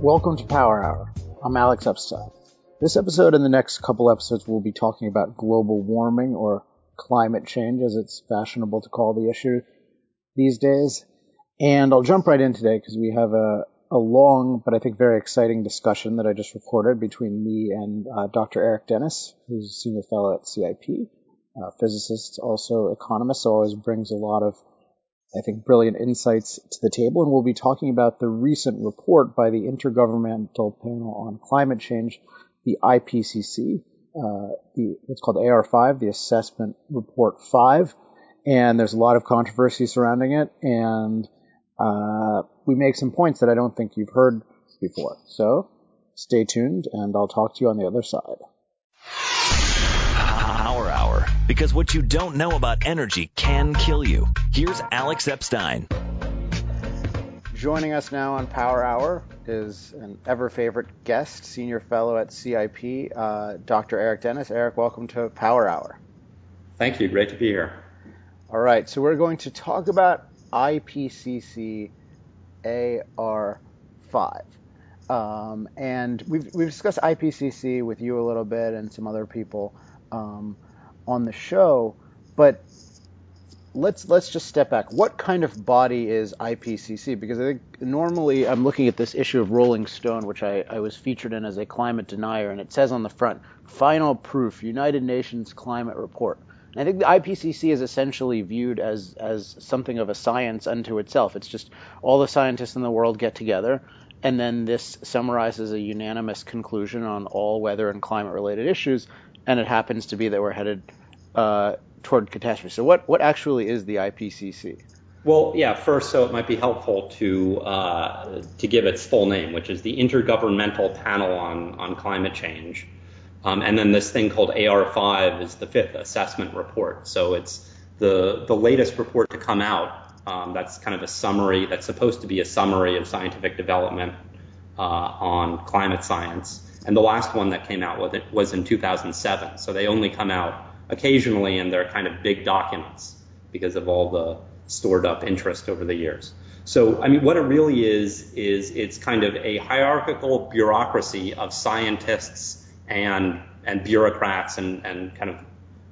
Welcome to Power Hour. I'm Alex Epstein. This episode and the next couple episodes we'll be talking about global warming or climate change, as it's fashionable to call the issue these days. And I'll jump right in today because we have a, a long but I think very exciting discussion that I just recorded between me and uh, Dr. Eric Dennis, who's a senior fellow at CIP, uh, physicist, also economist, so always brings a lot of, I think, brilliant insights to the table. And we'll be talking about the recent report by the Intergovernmental Panel on Climate Change, the IPCC, uh, the what's called AR5, the Assessment Report 5, and there's a lot of controversy surrounding it, and uh, we make some points that I don't think you've heard before. So stay tuned, and I'll talk to you on the other side. Power Hour, because what you don't know about energy can kill you. Here's Alex Epstein. Joining us now on Power Hour is an ever favorite guest, senior fellow at CIP, uh, Dr. Eric Dennis. Eric, welcome to Power Hour. Thank you. Great to be here. All right, so we're going to talk about IPCC AR5. Um, and we've, we've discussed IPCC with you a little bit and some other people um, on the show, but let's let's just step back. What kind of body is IPCC? Because I think normally I'm looking at this issue of Rolling Stone, which I, I was featured in as a climate denier, and it says on the front, "Final proof: United Nations Climate Report." And I think the IPCC is essentially viewed as as something of a science unto itself. It's just all the scientists in the world get together, and then this summarizes a unanimous conclusion on all weather and climate related issues. And it happens to be that we're headed uh, toward catastrophe. So what, what actually is the IPCC? Well, yeah, first, so it might be helpful to uh, to give its full name, which is the Intergovernmental Panel on, on Climate Change. Um, and then this thing called AR5 is the fifth assessment report. So it's the, the latest report to come out. Um, that's kind of a summary, that's supposed to be a summary of scientific development uh, on climate science. And the last one that came out with it was in 2007. So they only come out occasionally and they're kind of big documents because of all the stored up interest over the years. So, I mean, what it really is, is it's kind of a hierarchical bureaucracy of scientists and, and bureaucrats and, and kind of,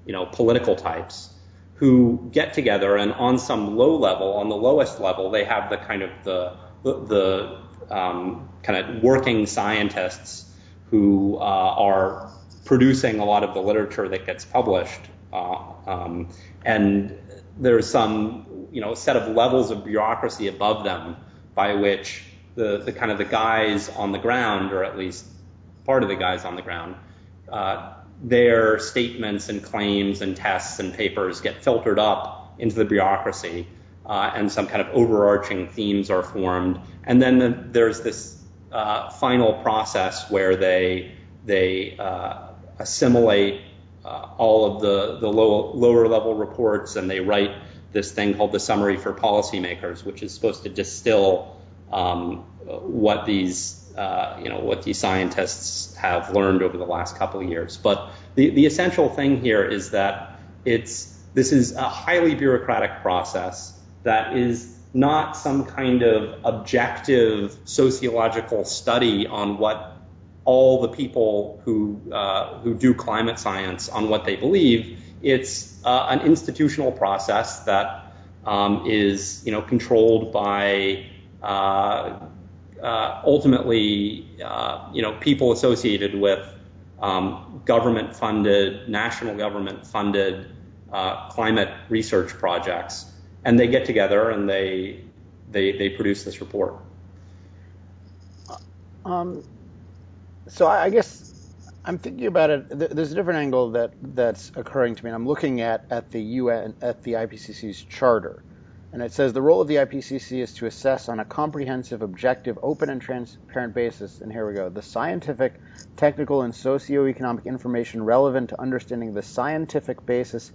you know, political types who get together and on some low level, on the lowest level, they have the kind of the, the, um, kind of working scientists who uh, are producing a lot of the literature that gets published. Uh, um, and there's some, you know, set of levels of bureaucracy above them by which the, the kind of the guys on the ground, or at least part of the guys on the ground, uh, their statements and claims and tests and papers get filtered up into the bureaucracy, uh, and some kind of overarching themes are formed. And then the, there's this uh, final process where they they uh, assimilate uh, all of the, the low, lower level reports and they write this thing called the summary for policymakers, which is supposed to distill um, what these uh, you know what these scientists have learned over the last couple of years. But the, the essential thing here is that it's this is a highly bureaucratic process that is not some kind of objective sociological study on what all the people who uh, who do climate science on what they believe. It's uh, an institutional process that um, is you know controlled by uh, uh ultimately uh, you know people associated with um, government funded, national government funded uh, climate research projects, and they get together and they they they produce this report. Um, so I guess I'm thinking about it. There's a different angle that that's occurring to me. And I'm looking at at the UN at the IPCC's charter, And it says the role of the IPCC is to assess on a comprehensive, objective, open, and transparent basis. And here we go the scientific, technical, and socioeconomic information relevant to understanding the scientific basis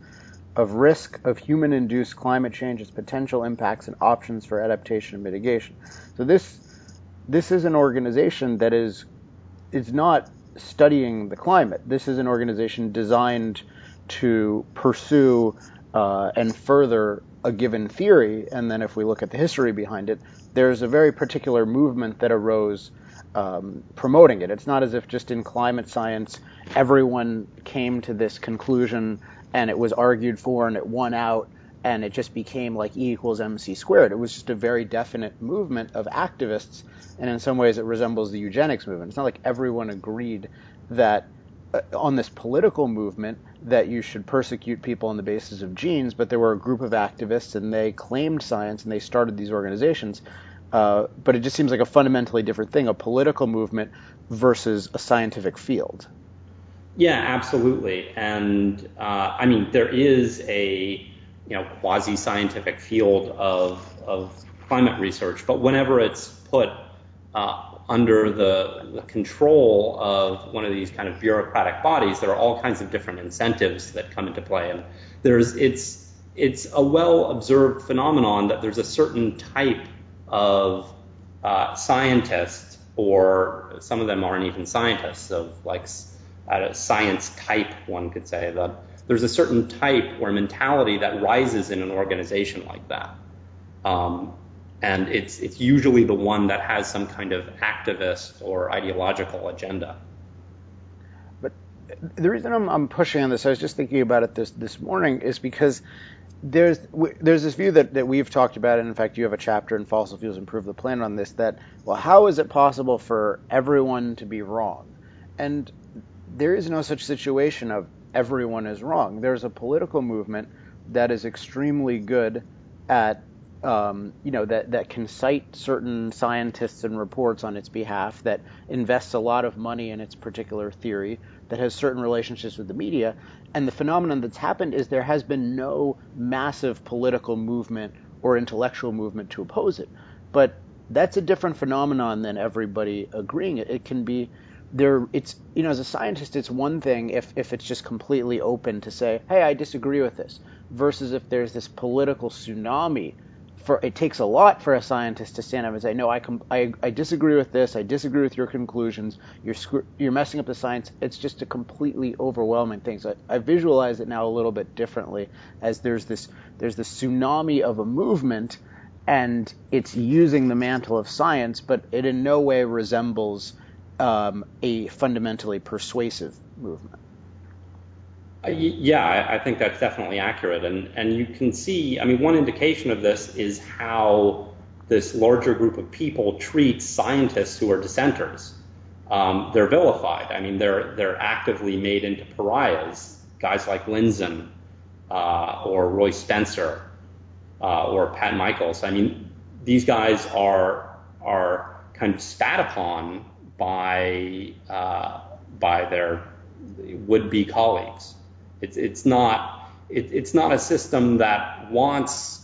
of risk of human induced climate change, its potential impacts, and options for adaptation and mitigation. So, this, this is an organization that is, is not studying the climate. This is an organization designed to pursue uh, and further a given theory, and then if we look at the history behind it, there's a very particular movement that arose um, promoting it. It's not as if just in climate science everyone came to this conclusion and it was argued for and it won out and it just became like E equals MC squared. It was just a very definite movement of activists, and in some ways it resembles the eugenics movement. It's not like everyone agreed that uh, on this political movement that you should persecute people on the basis of genes, but there were a group of activists and they claimed science and they started these organizations. Uh, but it just seems like a fundamentally different thing, a political movement versus a scientific field. Yeah, absolutely. And uh, I mean, there is a you know quasi-scientific field of of climate research, but whenever it's put uh, under the, the, control of one of these kind of bureaucratic bodies, there are all kinds of different incentives that come into play. And there's it's it's a well observed phenomenon that there's a certain type of uh, scientist, or some of them aren't even scientists, of like a science type, one could say that there's a certain type or mentality that rises in an organization like that. Um, and it's it's usually the one that has some kind of activist or ideological agenda. But the reason I'm, I'm pushing on this, I was just thinking about it this this morning, is because there's there's this view that, that we've talked about, and in fact, you have a chapter in Fossil Fuels Improve the Planet on this. That well, how is it possible for everyone to be wrong? And there is no such situation of everyone is wrong. There's a political movement that is extremely good at um, you know that that can cite certain scientists and reports on its behalf, that invests a lot of money in its particular theory, that has certain relationships with the media, and the phenomenon that's happened is there has been no massive political movement or intellectual movement to oppose it. But that's a different phenomenon than everybody agreeing. It, it can be there. It's you know as a scientist, it's one thing if if it's just completely open to say, hey, I disagree with this, versus if there's this political tsunami for it takes a lot for a scientist to stand up and say, no, I, com- I, I disagree with this. I disagree with your conclusions. You're sc- you're messing up the science. It's just a completely overwhelming thing. So I, I visualize it now a little bit differently, as there's this there's this tsunami of a movement, and it's using the mantle of science, but it in no way resembles um, a fundamentally persuasive movement. Uh, yeah, I think that's definitely accurate. And, and you can see, I mean, one indication of this is how this larger group of people treats scientists who are dissenters. Um, they're vilified. I mean, they're, they're actively made into pariahs. Guys like Lindzen uh, or Roy Spencer uh, or Pat Michaels. I mean, these guys are, are kind of spat upon by, uh, by their would-be colleagues. It's it's not it, it's not a system that wants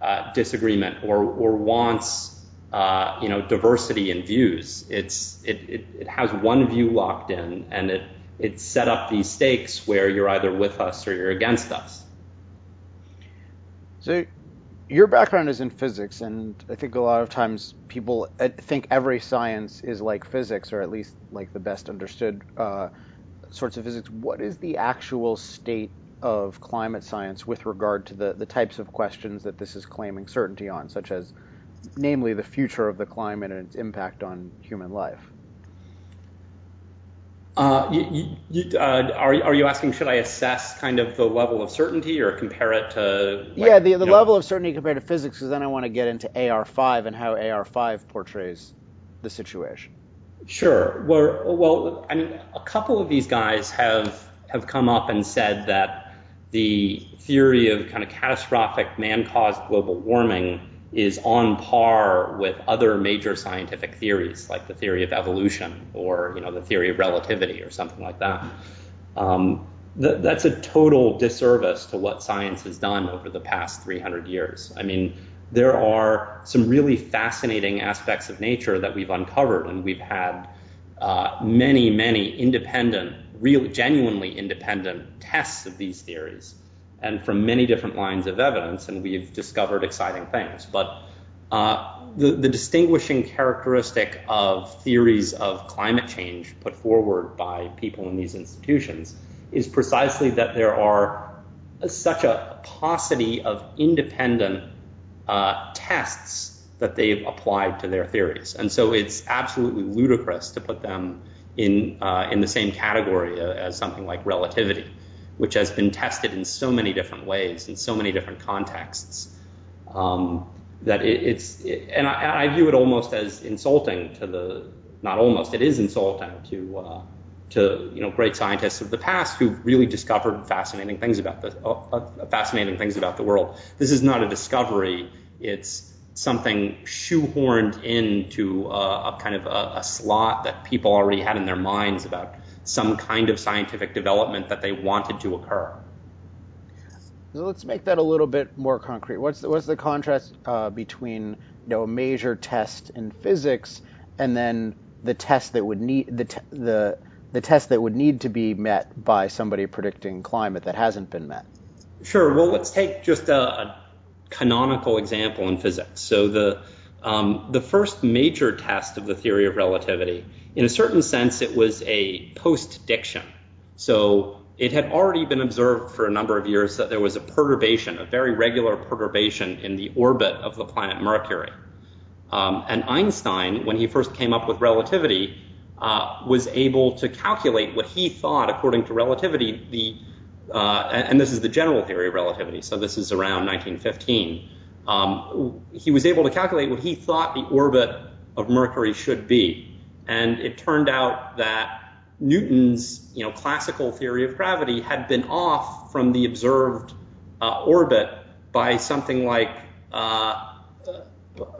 uh, disagreement or or wants uh, you know diversity in views. It's it, it it has one view locked in, and it it set up these stakes where you're either with us or you're against us. So your background is in physics, and I think a lot of times people uh, think every science is like physics, or at least like the best understood uh, sorts of physics, what is the actual state of climate science with regard to the, the types of questions that this is claiming certainty on, such as, namely, the future of the climate and its impact on human life? Uh, you, you, uh, are, are you asking should I assess kind of the level of certainty or compare it to? Like, yeah, the, the level know, of certainty compared to physics, because then I want to get into AR5 and how AR5 portrays the situation. Sure. Well, well, I mean, a couple of these guys have have come up and said that the theory of kind of catastrophic man-caused global warming is on par with other major scientific theories, like the theory of evolution or you know the theory of relativity or something like that. Um, th- that's a total disservice to what science has done over the past 300 years. I mean, there are some really fascinating aspects of nature that we've uncovered, and we've had uh, many, many independent, really genuinely independent tests of these theories, and from many different lines of evidence, and we've discovered exciting things. But uh, the, the distinguishing characteristic of theories of climate change put forward by people in these institutions is precisely that there are such a paucity of independent uh, tests that they've applied to their theories. And so it's absolutely ludicrous to put them in, uh, in the same category as something like relativity, which has been tested in so many different ways, in so many different contexts, um, that it, it's, it, and I, I, view it almost as insulting to the, not almost, it is insulting to, uh, to you know great scientists of the past who really discovered fascinating things about the uh, uh, fascinating things about the world. This is not a discovery; it's something shoehorned into a, a kind of a, a, slot that people already had in their minds about some kind of scientific development that they wanted to occur. So let's make that a little bit more concrete. What's the, what's the contrast uh, between you know a major test in physics and then the test that would need the the the test that would need to be met by somebody predicting climate that hasn't been met? Sure. Well, let's take just a, a canonical example in physics. So the um, the first major test of the theory of relativity, in a certain sense, it was a post-diction. So it had already been observed for a number of years that there was a perturbation, a very regular perturbation in the orbit of the planet Mercury. Um, and Einstein, when he first came up with relativity, uh, was able to calculate what he thought, according to relativity, the uh, and this is the general theory of relativity, so this is around 1915. Um, he was able to calculate what he thought the orbit of Mercury should be, and it turned out that Newton's, you know, classical theory of gravity had been off from the observed uh, orbit by something like uh,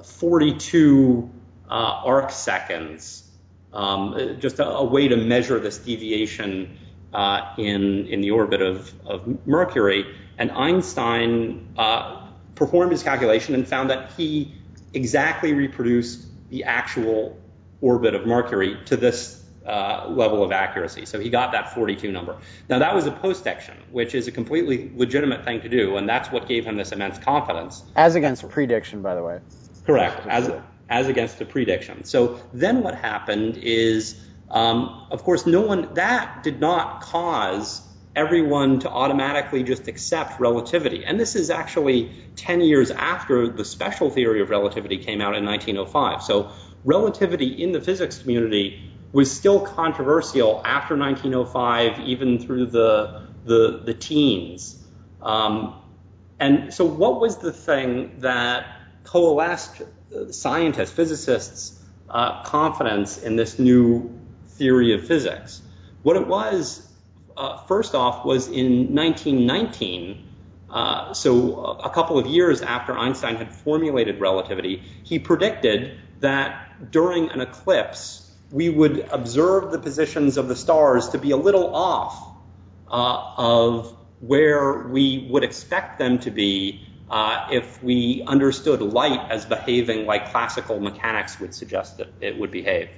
42 uh, arc seconds, um, just a, a, way to measure this deviation uh, in in the orbit of, of Mercury, and Einstein uh, performed his calculation and found that he exactly reproduced the actual orbit of Mercury to this uh, level of accuracy. So he got that 42 number. Now that was a post-diction, which is a completely legitimate thing to do, and that's what gave him this immense confidence. As against prediction, by the way. Correct. As as against the prediction. So then what happened is um, of course, no one that did not cause everyone to automatically just accept relativity. And this is actually 10 years after the special theory of relativity came out in 1905. So relativity in the physics community was still controversial after 1905, even through the the, the teens. Um, and so, what was the thing that coalesced scientists, physicists' uh, confidence in this new theory of physics. What it was, uh, first off, was in 1919, uh, so a couple of years after Einstein had formulated relativity, he predicted that during an eclipse, we would observe the positions of the stars to be a little off uh, of where we would expect them to be uh, if we understood light as behaving like classical mechanics would suggest that it would behave.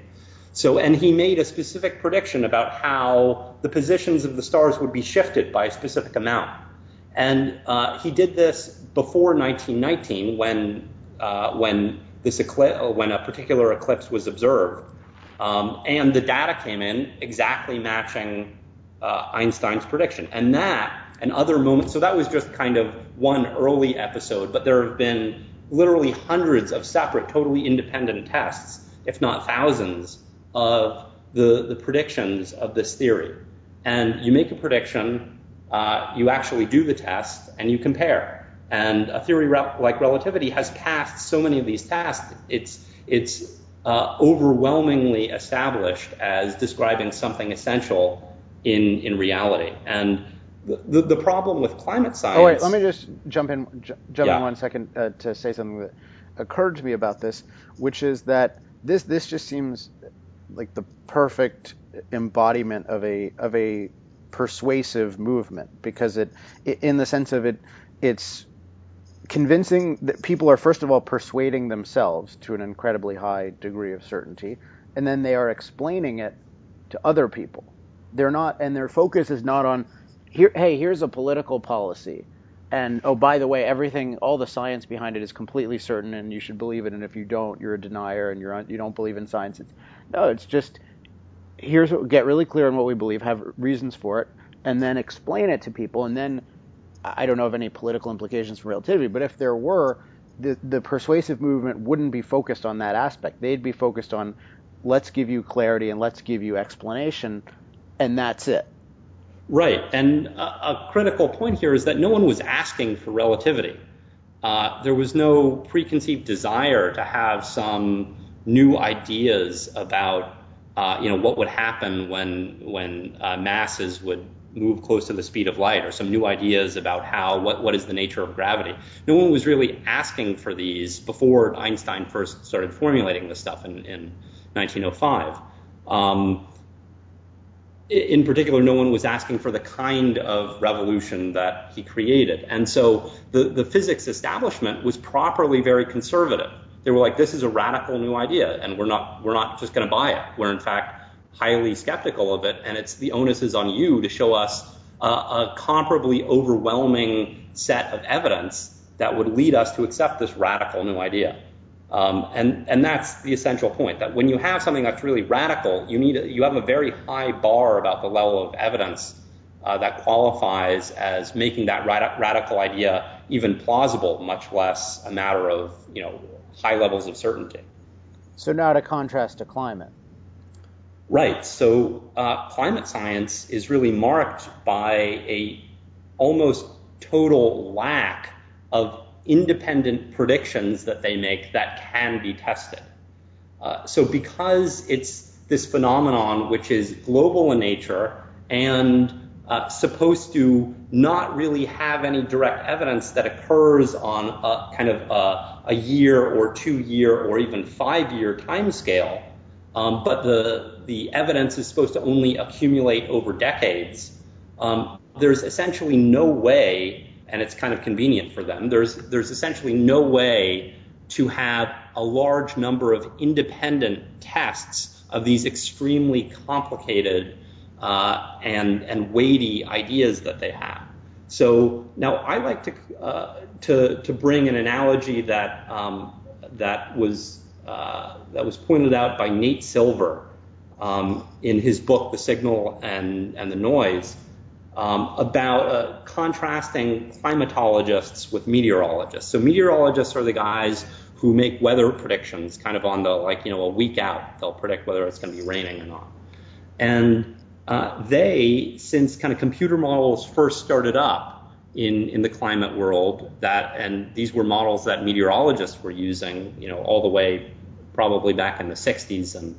So, and he made a specific prediction about how the positions of the stars would be shifted by a specific amount. And uh, he did this before 1919, when uh, when this eclipse, when a particular eclipse was observed, um, and the data came in exactly matching uh, Einstein's prediction. And that and other moments. So that was just kind of one early episode, but there have been literally hundreds of separate, totally independent tests, if not thousands, of the, the predictions of this theory. And you make a prediction, uh, you actually do the test, and you compare. And a theory like relativity has passed so many of these tests, it's, it's uh, overwhelmingly established as describing something essential in, in reality. And the, the, the problem with climate science. Oh, wait, let me just jump in, j- jump yeah. in one second uh, to say something that occurred to me about this, which is that this, this just seems like the perfect embodiment of a of a persuasive movement because it, in the sense of it it's convincing that people are first of all persuading themselves to an incredibly high degree of certainty, and then they are explaining it to other people. They're not, and their focus is not on here. Hey, here's a political policy, and oh, by the way, everything, all the science behind it is completely certain, and you should believe it. And if you don't, you're a denier, and you're you don't believe in science. It's, no, it's just here's what get really clear on what we believe, have reasons for it, and then explain it to people, and then I don't know of any political implications for relativity, but if there were, the, the persuasive movement wouldn't be focused on that aspect. They'd be focused on let's give you clarity and let's give you explanation, and that's it. Right. And a, a critical point here is that no one was asking for relativity. Uh, there was no preconceived desire to have some new ideas about, uh, you know, what would happen when when uh, masses would move close to the speed of light or some new ideas about how what, what is the nature of gravity. No one was really asking for these before Einstein first started formulating this stuff in, in 1905. Um, in particular, no one was asking for the kind of revolution that he created. And so the, the physics establishment was properly very conservative. They were like, this is a radical new idea, and we're not, we're not just going to buy it. We're in fact highly skeptical of it, and it's the onus is on you to show us a, a comparably overwhelming set of evidence that would lead us to accept this radical new idea. Um, and and that's the essential point that when you have something that's really radical, you need you have a very high bar about the level of evidence uh, that qualifies as making that rad- radical idea even plausible, much less a matter of you know high levels of certainty. So now to contrast to climate. Right. So uh, climate science is really marked by a almost total lack of independent predictions that they make that can be tested. Uh, so because it's this phenomenon which is global in nature and uh, supposed to not really have any direct evidence that occurs on a kind of a, a year or two year or even five year time scale, um, but the the evidence is supposed to only accumulate over decades. Um, there's essentially no way and it's kind of convenient for them. There's there's essentially no way to have a large number of independent tests of these extremely complicated uh, and and weighty ideas that they have. So now I like to uh, to to bring an analogy that um, that was uh, that was pointed out by Nate Silver um, in his book The Signal and and the Noise um, about uh, contrasting climatologists with meteorologists. So meteorologists are the guys who make weather predictions kind of on the like you know a week out. They'll predict whether it's going to be raining or not. And uh, they, since kind of computer models first started up in in the climate world, that and these were models that meteorologists were using, you know, all the way probably back in the 60s and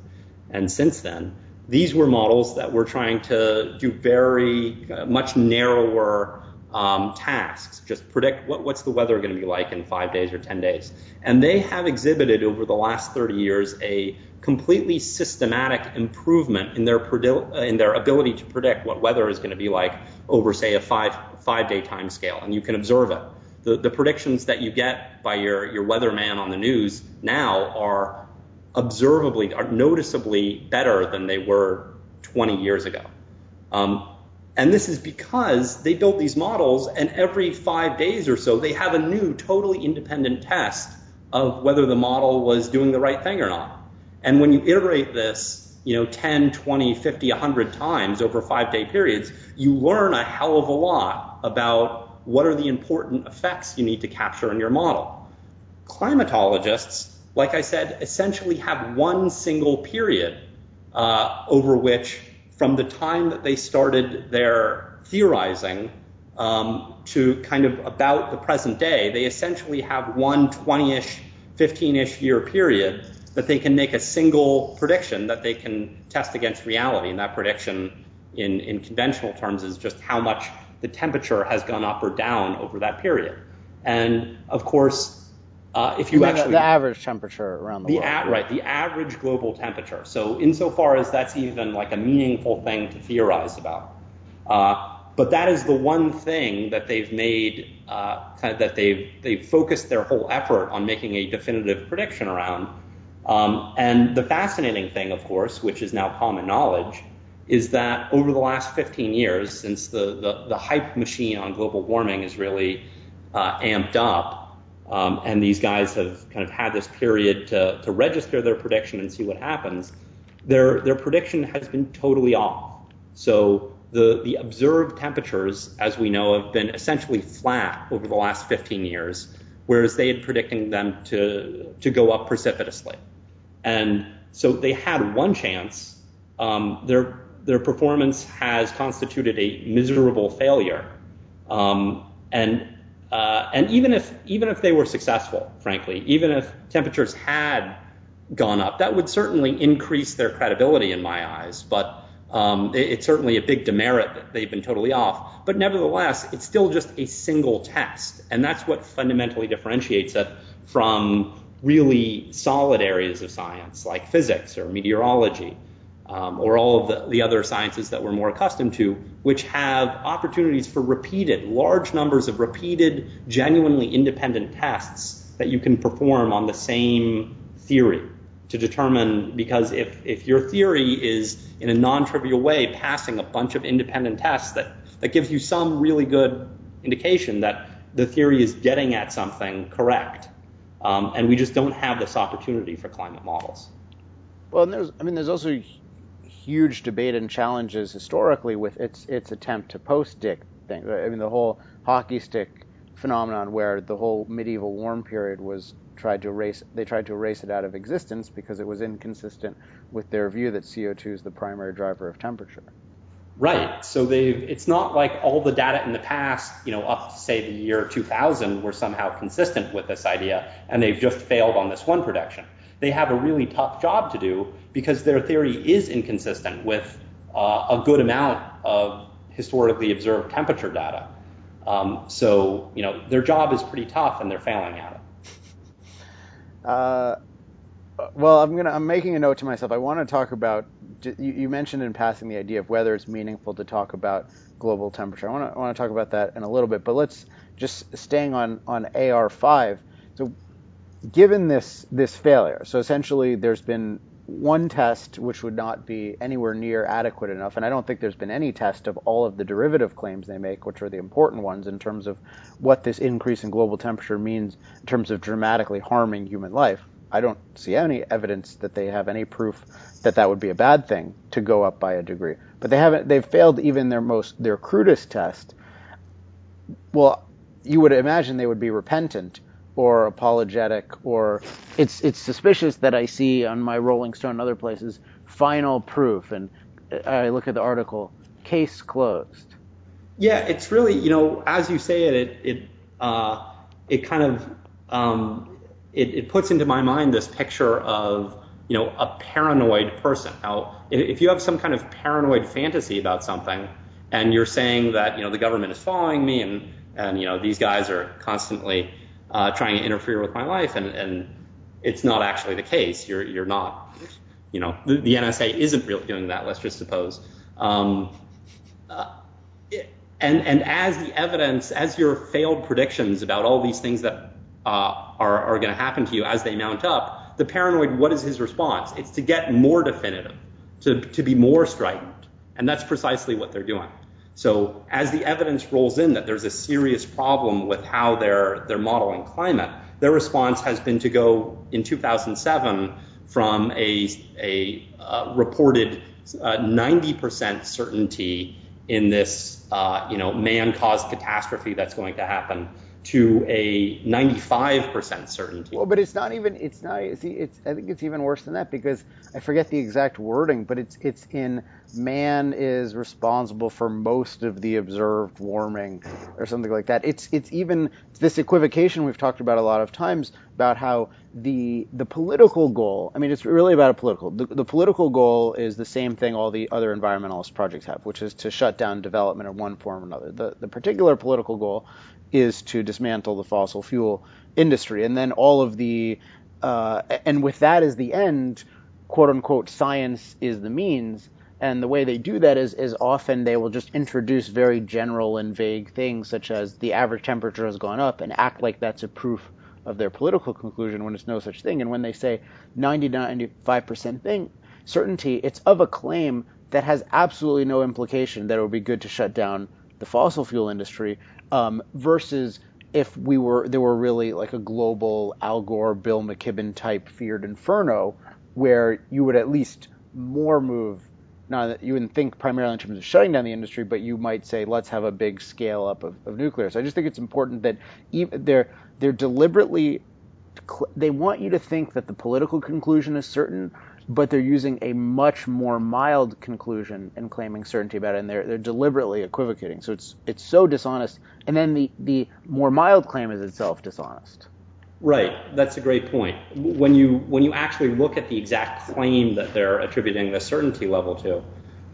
and since then these were models that were trying to do very uh, much narrower um, tasks, just predict what, what's the weather going to be like in five days or 10 days. And they have exhibited over the last 30 years a completely systematic improvement in their, predi- uh, in their ability to predict what weather is going to be like over, say, a five, five day time scale. And you can observe it. The, the predictions that you get by your, your weatherman on the news now are observably, are noticeably better than they were 20 years ago. Um, and this is because they built these models, and every five days or so, they have a new, totally independent test of whether the model was doing the right thing or not. And when you iterate this, you know, 10, 20, 50, 100 times over five day periods, you learn a hell of a lot about what are the important effects you need to capture in your model. Climatologists like I said, essentially have one single period uh, over which, from the time that they started their theorizing um, to kind of about the present day, they essentially have one 20-ish, 15-ish year period that they can make a single prediction that they can test against reality. And that prediction, in, in conventional terms, is just how much the temperature has gone up or down over that period. And of course, uh, if you, you actually the, average temperature around the, the world, a, right, the average global temperature. So insofar as that's even like a meaningful thing to theorize about, uh, but that is the one thing that they've made, uh, kind of that they've they've focused their whole effort on making a definitive prediction around. Um, and the fascinating thing, of course, which is now common knowledge, is that over the last 15 years, since the the, the hype machine on global warming is really uh, amped up, um, and these guys have kind of had this period to to register their prediction and see what happens. Their their prediction has been totally off. So the, the observed temperatures, as we know, have been essentially flat over the last 15 years, whereas they had predicting them to, to go up precipitously. And so they had one chance. Um, their, their performance has constituted a miserable failure. Um, and and even if even if they were successful, frankly, even if temperatures had gone up, that would certainly increase their credibility in my eyes. But um, it, it's certainly a big demerit that they've been totally off. But nevertheless, it's still just a single test. And that's what fundamentally differentiates it from really solid areas of science like physics or meteorology um, or all of the, the other sciences that we're more accustomed to, which have opportunities for repeated, large numbers of repeated, genuinely independent tests that you can perform on the same theory to determine because if, if your theory is in a non-trivial way passing a bunch of independent tests that, that gives you some really good indication that the theory is getting at something correct. Um, and we just don't have this opportunity for climate models. Well, and there's, I mean, there's also huge debate and challenges historically with its its attempt to post-Dick thing. I mean, the whole hockey stick phenomenon, where the whole medieval warm period was tried to erase they tried to erase it out of existence because it was inconsistent with their view that CO2 is the primary driver of temperature. Right. So they've it's not like all the data in the past, you know, up to say the year 2000 were somehow consistent with this idea and they've just failed on this one prediction. They have a really tough job to do because their theory is inconsistent with uh, a good amount of historically observed temperature data. Um, so, you know, their job is pretty tough and they're failing at it. Uh, well, I'm making a note to myself. I want to talk about. You, you, mentioned in passing the idea of whether it's meaningful to talk about global temperature. I want to. I want to talk about that in a little bit. But let's just staying on on AR5. So, given this this failure, so essentially there's been one test which would not be anywhere near adequate enough, and I don't think there's been any test of all of the derivative claims they make, which are the important ones in terms of what this increase in global temperature means in terms of dramatically harming human life. I don't see any evidence that they have any proof that that would be a bad thing to go up by a degree. But they haven't. They've failed even their most their crudest test. Well, you would imagine they would be repentant or apologetic or it's it's suspicious that I see on my Rolling Stone and other places final proof and I look at the article case closed. Yeah, it's really you know as you say it it it uh, it kind of um, it, it puts into my mind this picture of you know a paranoid person. Now, if you have some kind of paranoid fantasy about something and you're saying that you know the government is following me and and you know these guys are constantly uh, trying to interfere with my life, and, and it's not actually the case. You're you're not, you know, the, the NSA isn't really doing that. Let's just suppose. Um, uh, and and as the evidence, as your failed predictions about all these things that uh, are are going to happen to you as they mount up, the paranoid, what is his response? It's to get more definitive, to to be more strident, and that's precisely what they're doing. So as the evidence rolls in that there's a serious problem with how they're modeling climate, their response has been to go in 2007 from a a uh, reported uh, 90% certainty in this uh, you know man-caused catastrophe that's going to happen to a 95% certainty. Well, but it's not even, it's not, see, it's, I think it's even worse than that because I forget the exact wording, but it's, it's in man is responsible for most of the observed warming or something like that. It's, it's even this equivocation we've talked about a lot of times about how the, the political goal, I mean, it's really about a political, the, the political goal is the same thing all the other environmentalist projects have, which is to shut down development in one form or another. The, the particular political goal is to dismantle the fossil fuel industry. And then all of the, uh, and with that as the end, quote unquote, science is the means. And the way they do that is, is often they will just introduce very general and vague things, such as the average temperature has gone up, and act like that's a proof of their political conclusion when it's no such thing. And when they say 90 to 95% thing, certainty, it's of a claim that has absolutely no implication that it would be good to shut down the fossil fuel industry, um, versus if we were there were really like a global Al Gore, Bill McKibben type feared inferno, where you would at least more move. Now that you wouldn't think primarily in terms of shutting down the industry, but you might say let's have a big scale up of, of nuclear. So I just think it's important that they're they're deliberately they want you to think that the political conclusion is certain, but they're using a much more mild conclusion and claiming certainty about it, and they're they're deliberately equivocating. So it's it's so dishonest, and then the the more mild claim is itself dishonest. Right, that's a great point. When you when you actually look at the exact claim that they're attributing the certainty level to,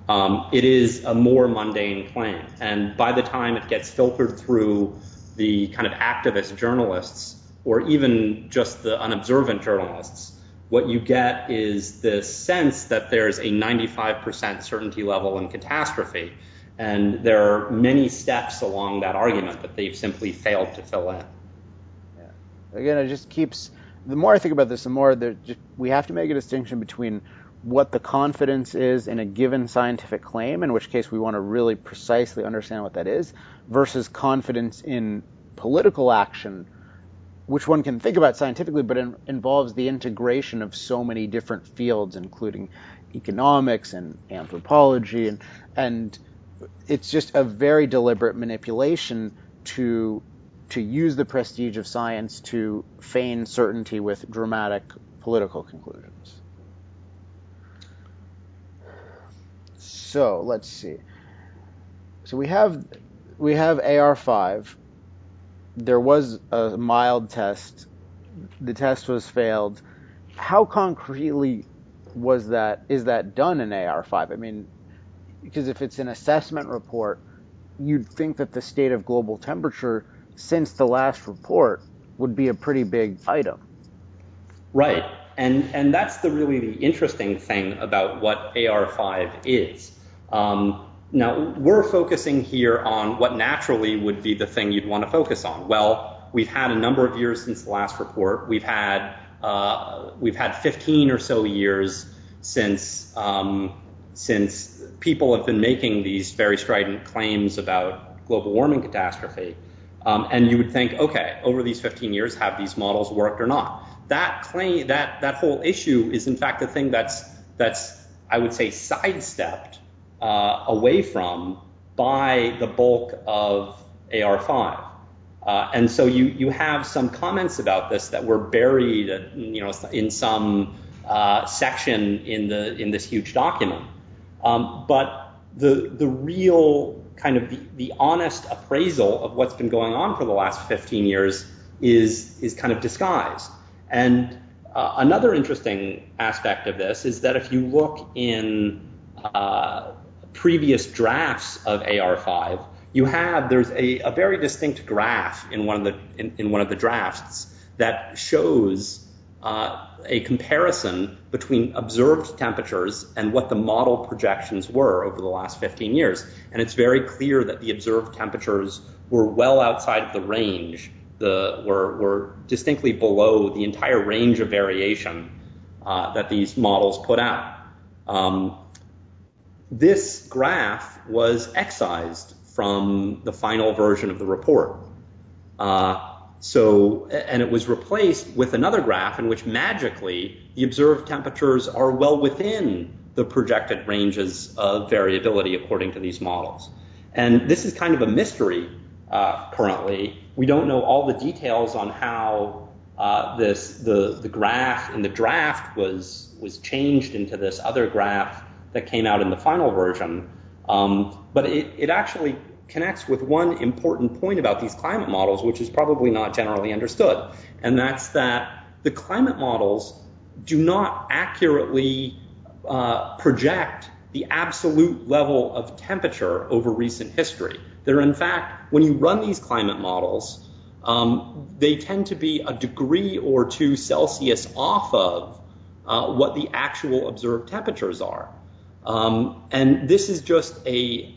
um, it is a more mundane claim, and by the time it gets filtered through the kind of activist journalists or even just the unobservant journalists, what you get is the sense that there's a 95% certainty level in catastrophe. And there are many steps along that argument that they've simply failed to fill in. Again, it just keeps, the more I think about this, the more just, we have to make a distinction between what the confidence is in a given scientific claim, in which case we want to really precisely understand what that is, versus confidence in political action which one can think about scientifically, but in, involves the integration of so many different fields, including economics and anthropology, and and it's just a very deliberate manipulation to to use the prestige of science to feign certainty with dramatic political conclusions. So let's see. So we have we have AR5, there was a mild test. The test was failed. How concretely was that? Is that done in AR5? I mean, because if it's an assessment report, you'd think that the state of global temperature since the last report would be a pretty big item. Right. And and that's the really the interesting thing about what AR5 is. Um, now, we're focusing here on what naturally would be the thing you'd want to focus on. Well, we've had a number of years since the last report. We've had uh, we've had 15 or so years since um, since people have been making these very strident claims about global warming catastrophe. Um, and you would think, okay, over these 15 years, have these models worked or not? That claim, that whole issue is in fact the thing that's that's I would say sidestepped uh, away from by the bulk of AR5. Uh, and so you, have some comments about this that were buried, you know, in some uh, section in the in this huge document. Um, but the the real kind of the, honest appraisal of what's been going on for the last 15 years is is kind of disguised. And uh, another interesting aspect of this is that if you look in uh, previous drafts of AR5, you have there's a, very distinct graph in one of the in, in one of the drafts that shows uh, a comparison between observed temperatures and what the model projections were over the last 15 years. And it's very clear that the observed temperatures were well outside of the range, the, were, were distinctly below the entire range of variation uh, that these models put out. Um, this graph was excised from the final version of the report. Uh, so, and it was replaced with another graph in which magically the observed temperatures are well within the projected ranges of variability according to these models. And this is kind of a mystery uh, currently. We don't know all the details on how uh, this the the graph in the draft was was changed into this other graph that came out in the final version. Um, but it, it actually connects with one important point about these climate models, which is probably not generally understood. And that's that the climate models do not accurately uh, project the absolute level of temperature over recent history. They're in fact, when you run these climate models, um, they tend to be a degree or two Celsius off of uh, what the actual observed temperatures are. Um, and this is just a,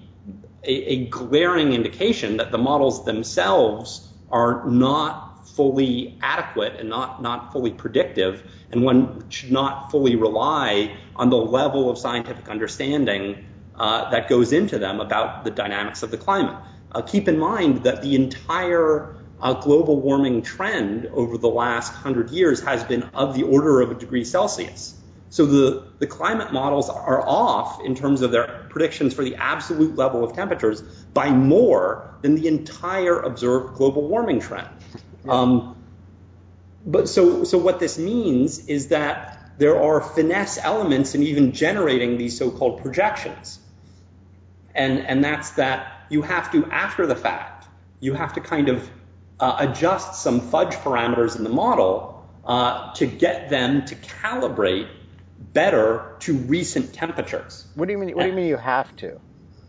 a, a glaring indication that the models themselves are not fully adequate and not, not fully predictive, and one should not fully rely on the level of scientific understanding uh, that goes into them about the dynamics of the climate. Uh, keep in mind that the entire uh, global warming trend over the last hundred years has been of the order of a degree Celsius. So the, the climate models are off in terms of their predictions for the absolute level of temperatures by more than the entire observed global warming trend. Um, but so, so what this means is that there are finesse elements in even generating these so-called projections. And, and that's that you have to, after the fact, you have to kind of uh, adjust some fudge parameters in the model uh, to get them to calibrate better to recent temperatures. What do you mean? What do you mean you have to?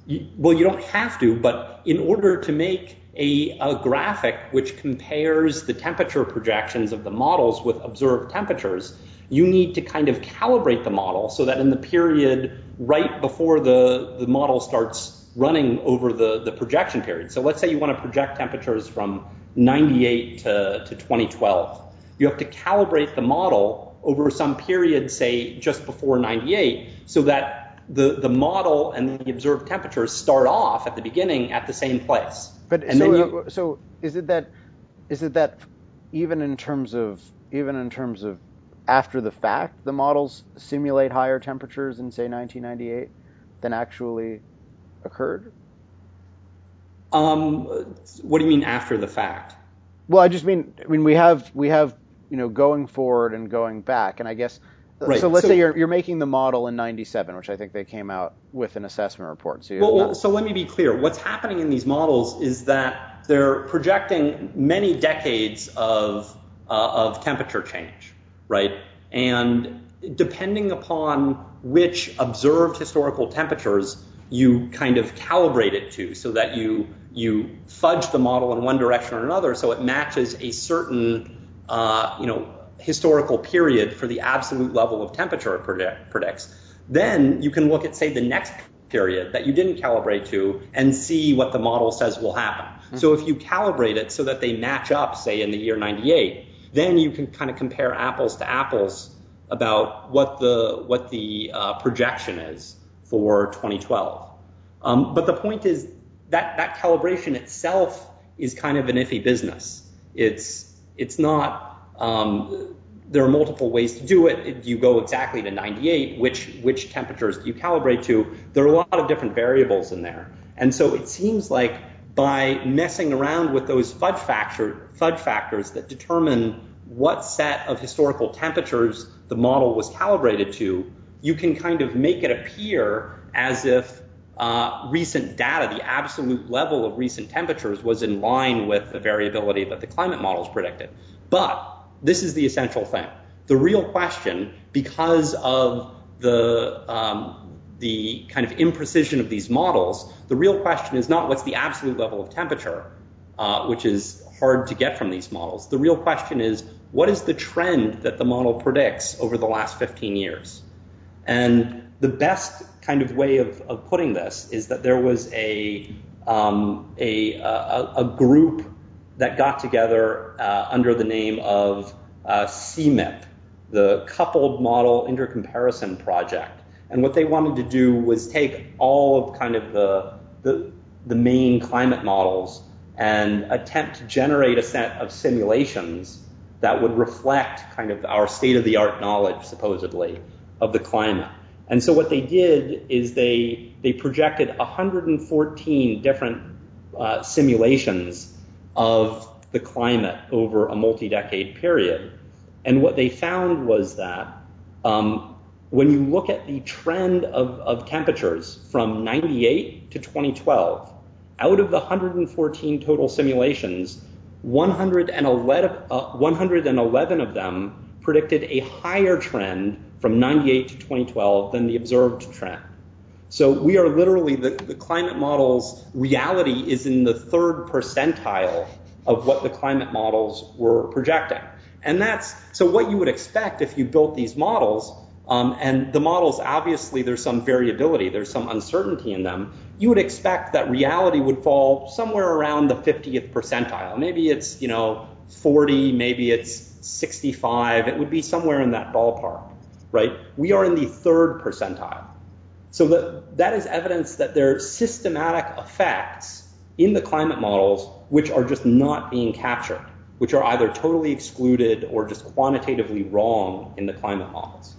You, well, you don't have to, but in order to make a, a, graphic which compares the temperature projections of the models with observed temperatures, you need to kind of calibrate the model so that in the period right before the, the model starts running over the, the projection period. So let's say you want to project temperatures from 98 to, to 2012. You have to calibrate the model over some period, say just before 98, so that the, the model and the observed temperatures start off at the beginning at the same place. But and so, you, uh, so is it that is it that even in terms of even in terms of after the fact, the models simulate higher temperatures in say 1998 than actually occurred? Um, what do you mean after the fact? Well, I just mean, I mean, we have we have you know going forward and going back, and I guess. Right. So let's so, say you're you're making the model in '97, which I think they came out with an assessment report. So, well, well, so let me be clear. What's happening in these models is that they're projecting many decades of uh, of temperature change, right? And depending upon which observed historical temperatures you kind of calibrate it to so that you you fudge the model in one direction or another so it matches a certain uh, you know historical period for the absolute level of temperature it predict, predicts. Then you can look at say the next period that you didn't calibrate to and see what the model says will happen. Mm-hmm. So if you calibrate it so that they match up, say in the year 98, then you can kind of compare apples to apples about what the what the uh, projection is for 2012. Um, but the point is that that calibration itself is kind of an iffy business. It's it's not. Um, there are multiple ways to do it. Do you go exactly to 98? Which which temperatures do you calibrate to? There are a lot of different variables in there, and so it seems like by messing around with those fudge factors that determine what set of historical temperatures the model was calibrated to, you can kind of make it appear as if uh, recent data, the absolute level of recent temperatures was in line with the variability that the climate models predicted. But this is the essential thing. The real question, because of the um, the kind of imprecision of these models, the real question is not what's the absolute level of temperature, uh, which is hard to get from these models. The real question is what is the trend that the model predicts over the last 15 years? And the best kind of way of, of putting this is that there was a, um, a, a, a, group that got together uh, under the name of uh, CMIP, the Coupled Model Intercomparison Project. And what they wanted to do was take all of kind of the, the, the main climate models and attempt to generate a set of simulations that would reflect kind of our state of the art knowledge, supposedly, of the climate. And so what they did is they they projected 114 different uh, simulations of the climate over a multi-decade period. And what they found was that um, when you look at the trend of, of temperatures from 98 to 2012, out of the 114 total simulations, 111, uh, 111 of them predicted a higher trend from 98 to 2012 than the observed trend. So we are literally, the, climate model's reality is in the third percentile of what the climate models were projecting. And that's, so what you would expect if you built these models um, and the models obviously there's some variability, there's some uncertainty in them. You would expect that reality would fall somewhere around the 50th percentile. Maybe it's you know 40, maybe it's 65. It would be somewhere in that ballpark, right? We are in the third percentile. So that, that is evidence that there are systematic effects in the climate models which are just not being captured, which are either totally excluded or just quantitatively wrong in the climate models.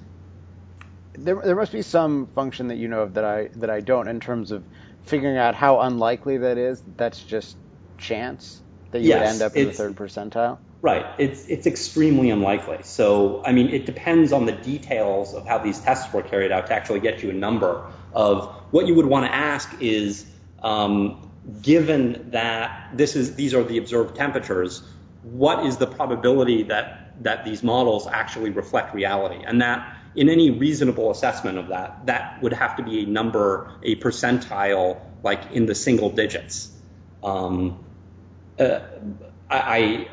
There, there must be some function that you know of that I that I don't in terms of figuring out how unlikely that is. That's just chance that you yes, would end up in the third percentile. Right. It's it's extremely unlikely. So I mean, it depends on the details of how these tests were carried out to actually get you a number of what you would want to ask is, um, given that this is these are the observed temperatures, what is the probability that that these models actually reflect reality, and that in any reasonable assessment of that, that would have to be a number, a percentile, like in the single digits. Um, uh, I, I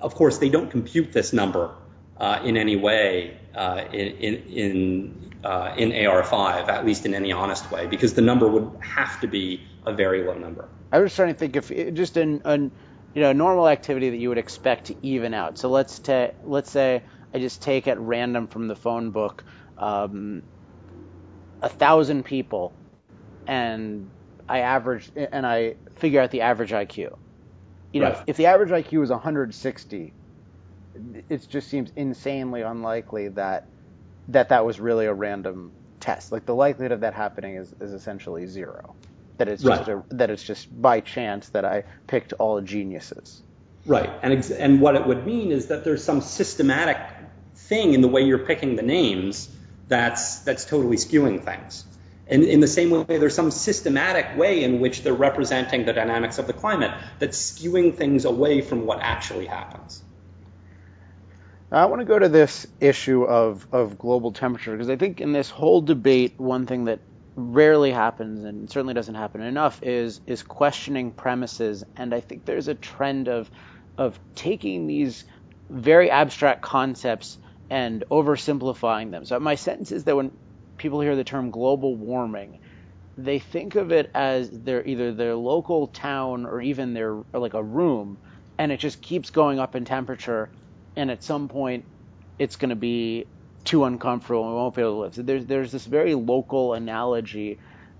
of course, they don't compute this number uh, in any way uh, in uh, in AR5, at least in any honest way, because the number would have to be a very low number. I was trying to think if just know normal activity that you would expect to even out. So let's say I just take at random from the phone book um, a thousand people, and I average and I figure out the average IQ you know, right. if, the average IQ is 160, it just seems insanely unlikely that that that was really a random test. Like the likelihood of that happening is, is essentially zero. That it's right. just a, that it's just by chance that I picked all geniuses. Right, and ex- and what it would mean is that there's some systematic thing in the way you're picking the names that's that's totally skewing things. And in the same way, there's some systematic way in which they're representing the dynamics of the climate that's skewing things away from what actually happens. I want to go to this issue of, of global temperature because I think in this whole debate, one thing that rarely happens and certainly doesn't happen enough is is questioning premises. And I think there's a trend of of taking these very abstract concepts and oversimplifying them. So my sense is that when people hear the term global warming, they think of it as their either their local town or even their or like a room, and it just keeps going up in temperature, and at some point, it's going to be too uncomfortable and we won't be able to live. So there's there's this very local analogy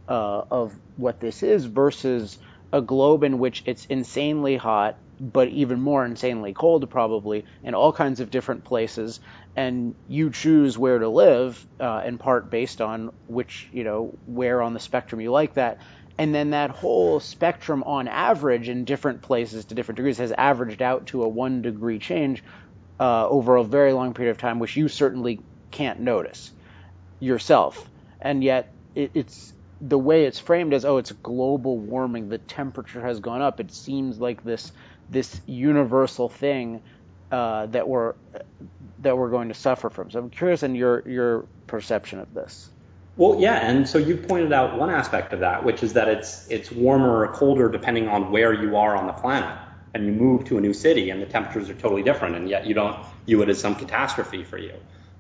uh, of what this is versus a globe in which it's insanely hot, but even more insanely cold probably in all kinds of different places, and you choose where to live uh, in part based on which you know where on the spectrum you like that. And then that whole spectrum on average in different places to different degrees has averaged out to a one degree change uh, over a very long period of time which you certainly can't notice yourself. And yet it, it's the way it's framed as oh it's global warming. The temperature has gone up. It seems like this this universal thing uh, that we're that we're going to suffer from. So I'm curious in your your perception of this. Well, yeah, and so you pointed out one aspect of that, which is that it's it's warmer or colder depending on where you are on the planet. And you move to a new city, and the temperatures are totally different, and yet you don't view it as some catastrophe for you.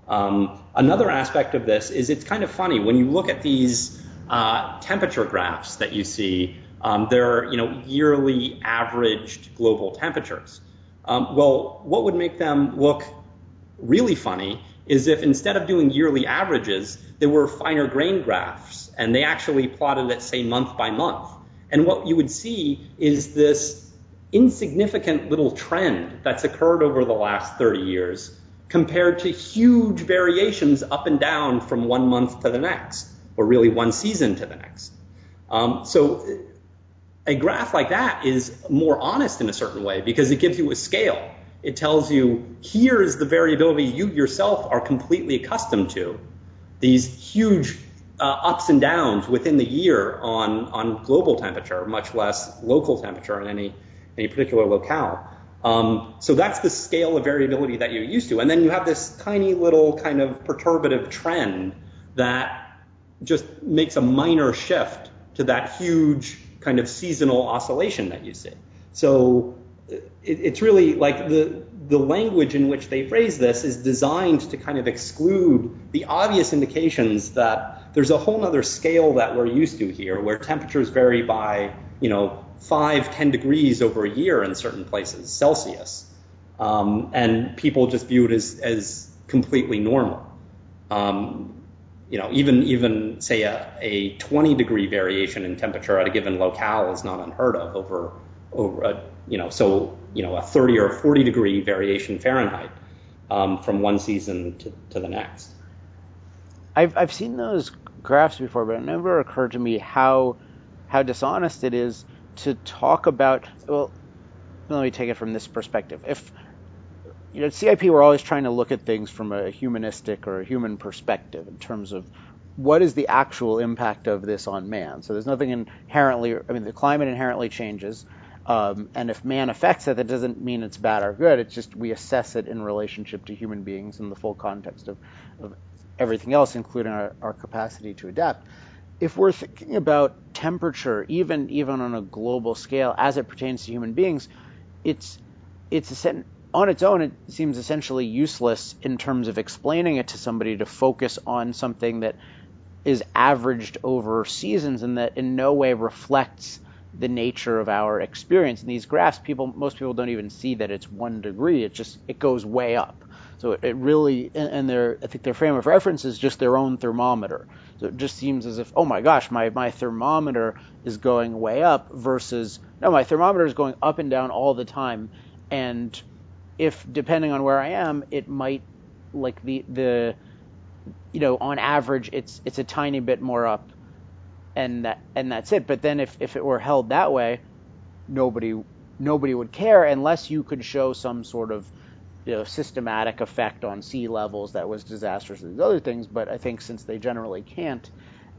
Um, another aspect of this is it's kind of funny when you look at these uh, temperature graphs that you see. Um, they're you know yearly averaged global temperatures. Um, well, what would make them look really funny is if instead of doing yearly averages, there were finer grain graphs and they actually plotted it, say, month by month. And what you would see is this insignificant little trend that's occurred over the last 30 years compared to huge variations up and down from one month to the next, or really one season to the next. Um, so a graph like that is more honest in a certain way because it gives you a scale it tells you here is the variability you yourself are completely accustomed to. These huge uh, ups and downs within the year on, on global temperature, much less local temperature in any, any particular locale. Um, so that's the scale of variability that you're used to. And then you have this tiny little kind of perturbative trend that just makes a minor shift to that huge kind of seasonal oscillation that you see. So it, it's really like the the language in which they phrase this is designed to kind of exclude the obvious indications that there's a whole other scale that we're used to here, where temperatures vary by, you know, five, ten degrees over a year in certain places, Celsius, um, and people just view it as as completely normal. Um, you know, even even say a, a 20 degree variation in temperature at a given locale is not unheard of over over a, you know so you know a 30 or 40 degree variation Fahrenheit um, from one season to, to the next. I've I've seen those graphs before, but it never occurred to me how how dishonest it is to talk about. Well, let me take it from this perspective. If you know, at CIP, we're always trying to look at things from a humanistic or a human perspective in terms of what is the actual impact of this on man. So there's nothing inherently, I mean, the climate inherently changes. Um, and if man affects it, that doesn't mean it's bad or good. It's just we assess it in relationship to human beings in the full context of, of everything else, including our, our capacity to adapt. If we're thinking about temperature, even even on a global scale, as it pertains to human beings, it's it's a on its own, it seems essentially useless in terms of explaining it to somebody to focus on something that is averaged over seasons and that in no way reflects the nature of our experience. In these graphs, people, most people don't even see that it's one degree. It just it goes way up. So it, it really, and their I think their frame of reference is just their own thermometer. So it just seems as if, oh my gosh, my my thermometer is going way up versus no, my thermometer is going up and down all the time, and if depending on where I am, it might like the the you know on average it's it's a tiny bit more up, and that and that's it. But then if if it were held that way, nobody nobody would care unless you could show some sort of you know, systematic effect on sea levels that was disastrous and these other things. But I think since they generally can't,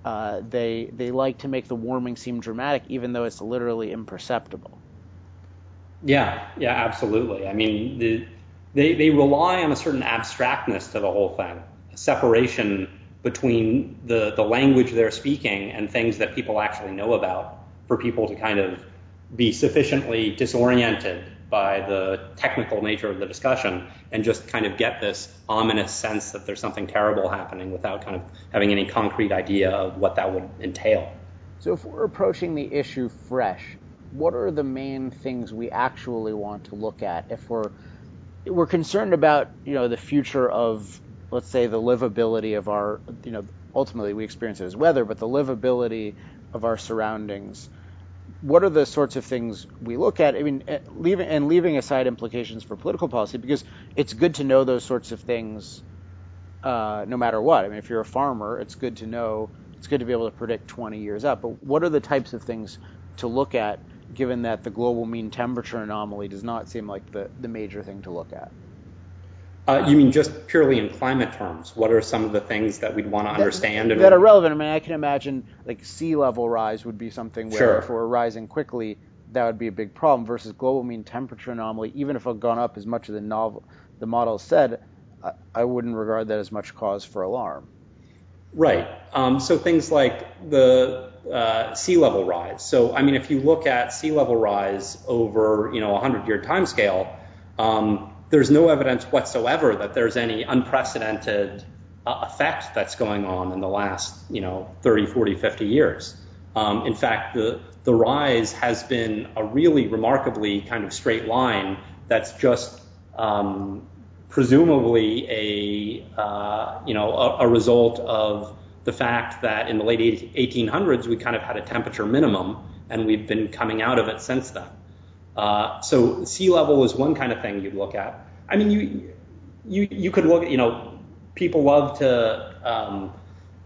uh, they they like to make the warming seem dramatic, even though it's literally imperceptible. Yeah, yeah, absolutely. I mean, the, they they rely on a certain abstractness to the whole thing, a separation between the the language they're speaking and things that people actually know about, for people to kind of be sufficiently disoriented by the technical nature of the discussion and just kind of get this ominous sense that there's something terrible happening without kind of having any concrete idea of what that would entail. So if we're approaching the issue fresh, what are the main things we actually want to look at if we're we're concerned about you know the future of let's say the livability of our you know ultimately we experience it as weather but the livability of our surroundings. What are the sorts of things we look at? I mean eh, leaving and leaving aside implications for political policy because it's good to know those sorts of things uh, no matter what. I mean if you're a farmer it's good to know it's good to be able to predict 20 years up but what are the types of things to look at given that the global mean temperature anomaly does not seem like the, the major thing to look at. Uh, you mean just purely in climate terms? What are some of the things that we'd want to understand? That, that are relevant. I mean, I can imagine like sea level rise would be something where sure. if we're rising quickly, that would be a big problem. Versus global mean temperature anomaly, even if it had gone up as much as the novel the model said, I, I wouldn't regard that as much cause for alarm. Right. Um, so things like the uh, sea level rise. So, I mean, if you look at sea level rise over, you know, a 100-year timescale, um, there's no evidence whatsoever that there's any unprecedented uh, effect that's going on in the last, you know, 30, 40, 50 years. Um, in fact, the the rise has been a really remarkably kind of straight line that's just um, presumably a uh, you know a, a result of the fact that in the late 1800s we kind of had a temperature minimum and we've been coming out of it since then. Uh, so sea level is one kind of thing you'd look at. I mean, you you you could look at you know people love to um,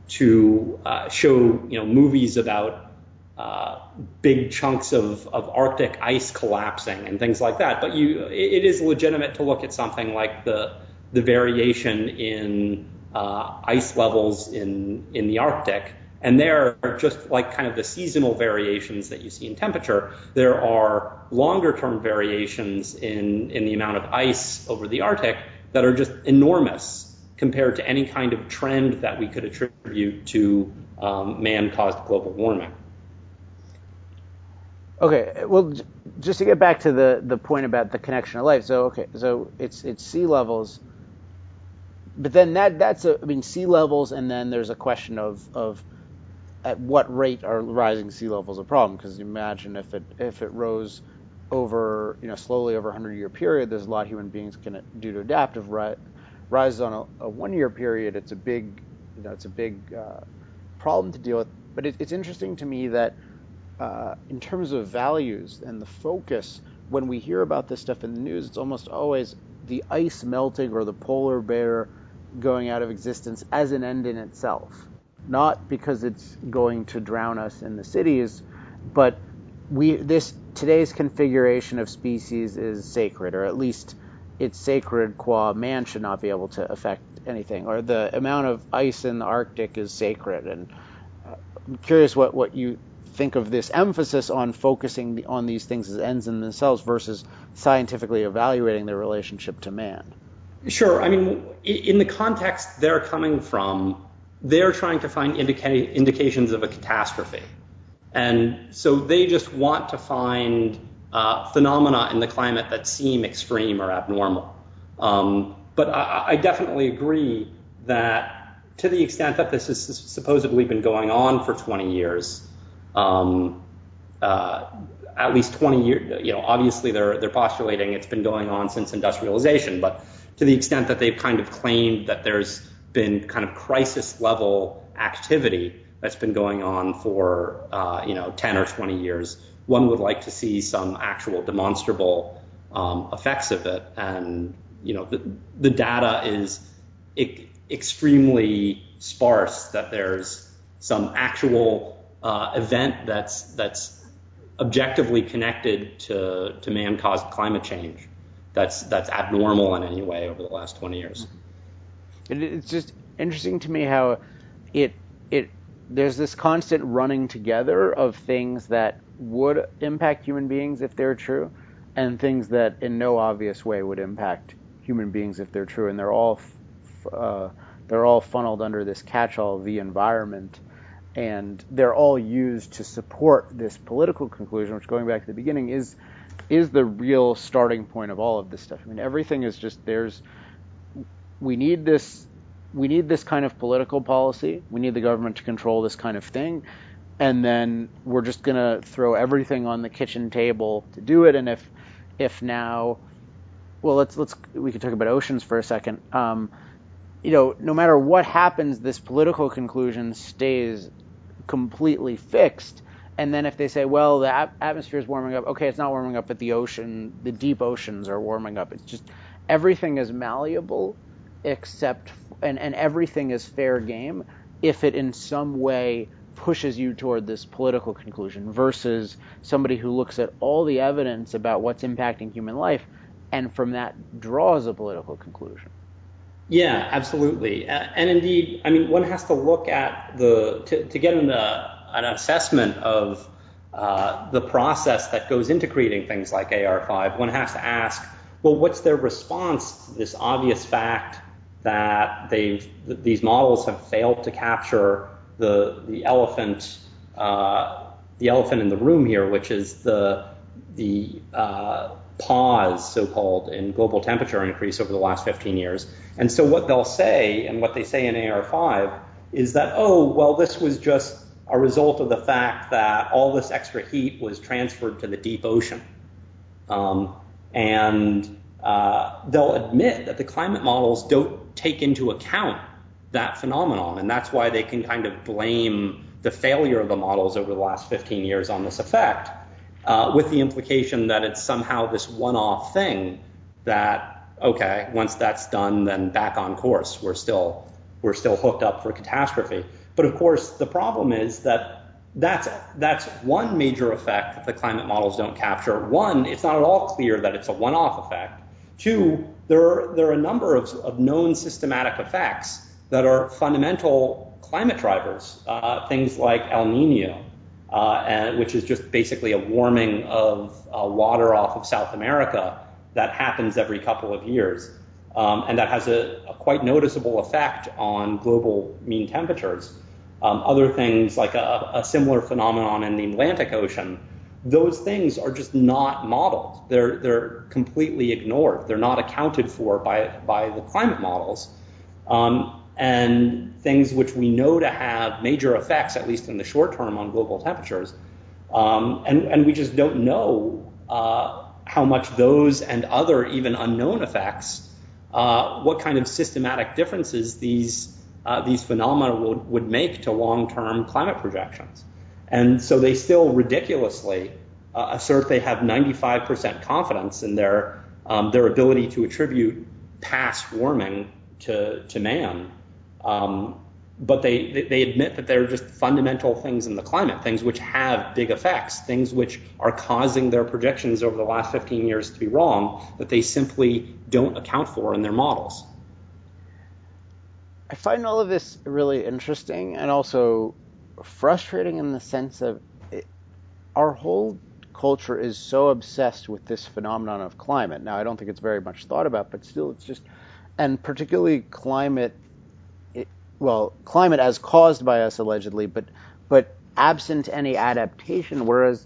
to uh, show you know movies about uh, big chunks of, of Arctic ice collapsing and things like that. But you it is legitimate to look at something like the the variation in uh, ice levels in, in the Arctic. And there are just like kind of the seasonal variations that you see in temperature. There are longer term variations in, in the amount of ice over the Arctic that are just enormous compared to any kind of trend that we could attribute to um, man caused global warming. Okay, well, just to get back to the the point about the connection of life. So okay, so it's it's sea levels, but then that that's a I mean sea levels, and then there's a question of of at what rate are rising sea levels a problem? Because imagine if it if it rose over you know slowly over a hundred year period, there's a lot human beings can do to adapt. If ri- rises on a, a one year period, it's a big you know it's a big uh, problem to deal with. But it, it's interesting to me that uh, in terms of values and the focus, when we hear about this stuff in the news, it's almost always the ice melting or the polar bear going out of existence as an end in itself. Not because it's going to drown us in the cities, but we this today's configuration of species is sacred, or at least it's sacred qua man should not be able to affect anything, or the amount of ice in the Arctic is sacred. And uh, I'm curious what, what you think of this emphasis on focusing on these things as ends in themselves versus scientifically evaluating their relationship to man. Sure. I mean, in the context they're coming from, they're trying to find indica- indications of a catastrophe. And so they just want to find uh, phenomena in the climate that seem extreme or abnormal. Um, but I, definitely agree that to the extent that this has supposedly been going on for 20 years, um, uh, at least 20 years, you know, obviously they're, they're postulating it's been going on since industrialization, but to the extent that they've kind of claimed that there's been kind of crisis level activity that's been going on for, uh, you know, 10 or 20 years, one would like to see some actual demonstrable um, effects of it. And, you know, the, the data is e- extremely sparse that there's some actual uh, event that's that's objectively connected to to man-caused climate change that's that's abnormal in any way over the last 20 years. And It's just interesting to me how it it there's this constant running together of things that would impact human beings if they're true, and things that in no obvious way would impact human beings if they're true, and they're all uh, they're all funneled under this catch-all the environment and they're all used to support this political conclusion, which going back to the beginning is is the real starting point of all of this stuff. I mean, everything is just there's we need this we need this kind of political policy. We need the government to control this kind of thing. And then we're just gonna throw everything on the kitchen table to do it. And if if now, well, let's let's we could talk about oceans for a second. Um, you know, no matter what happens, this political conclusion stays completely fixed. And then if they say, well, the atmosphere is warming up, okay, it's not warming up, but the ocean, the deep oceans are warming up. It's just everything is malleable, except and and everything is fair game if it in some way pushes you toward this political conclusion versus somebody who looks at all the evidence about what's impacting human life and from that draws a political conclusion. Yeah, absolutely. And indeed, I mean, one has to look at the, to, to get in uh, an assessment of uh, the process that goes into creating things like AR5, one has to ask, well, what's their response to this obvious fact that they've, th- these models have failed to capture the, the elephant, uh, the elephant in the room here, which is the, the, uh, pause, so-called, in global temperature increase over the last 15 years. And so what they'll say, and what they say in AR5, is that, oh, well, this was just a result of the fact that all this extra heat was transferred to the deep ocean. Um, and uh, they'll admit that the climate models don't take into account that phenomenon, and that's why they can kind of blame the failure of the models over the last 15 years on this effect uh, with the implication that it's somehow this one-off thing that okay, once that's done, then back on course. We're still we're still hooked up for catastrophe. But of course, the problem is that that's that's one major effect that the climate models don't capture. One, it's not at all clear that it's a one-off effect. Two, there are there are a number of, of known systematic effects that are fundamental climate drivers. Uh, things like El Nino, uh, and, which is just basically a warming of uh, water off of South America that happens every couple of years. Um, and that has a, a, quite noticeable effect on global mean temperatures. Um, other things like a, a, similar phenomenon in the Atlantic Ocean, those things are just not modeled. They're they're completely ignored. They're not accounted for by by the climate models. Um, and things which we know to have major effects, at least in the short term, on global temperatures. Um, and, and we just don't know uh, how much those and other even unknown effects, uh, what kind of systematic differences these uh, these phenomena would, would make to long-term climate projections. And so they still ridiculously uh, assert they have 95% confidence in their um, their ability to attribute past warming to to man. Um, but they, they admit that there are just fundamental things in the climate, things which have big effects, things which are causing their projections over the last 15 years to be wrong, that they simply don't account for in their models. I find all of this really interesting and also frustrating in the sense of it, our whole culture is so obsessed with this phenomenon of climate. Now, I don't think it's very much thought about, but still, it's just, and particularly climate, well, climate as caused by us allegedly, but but absent any adaptation. Whereas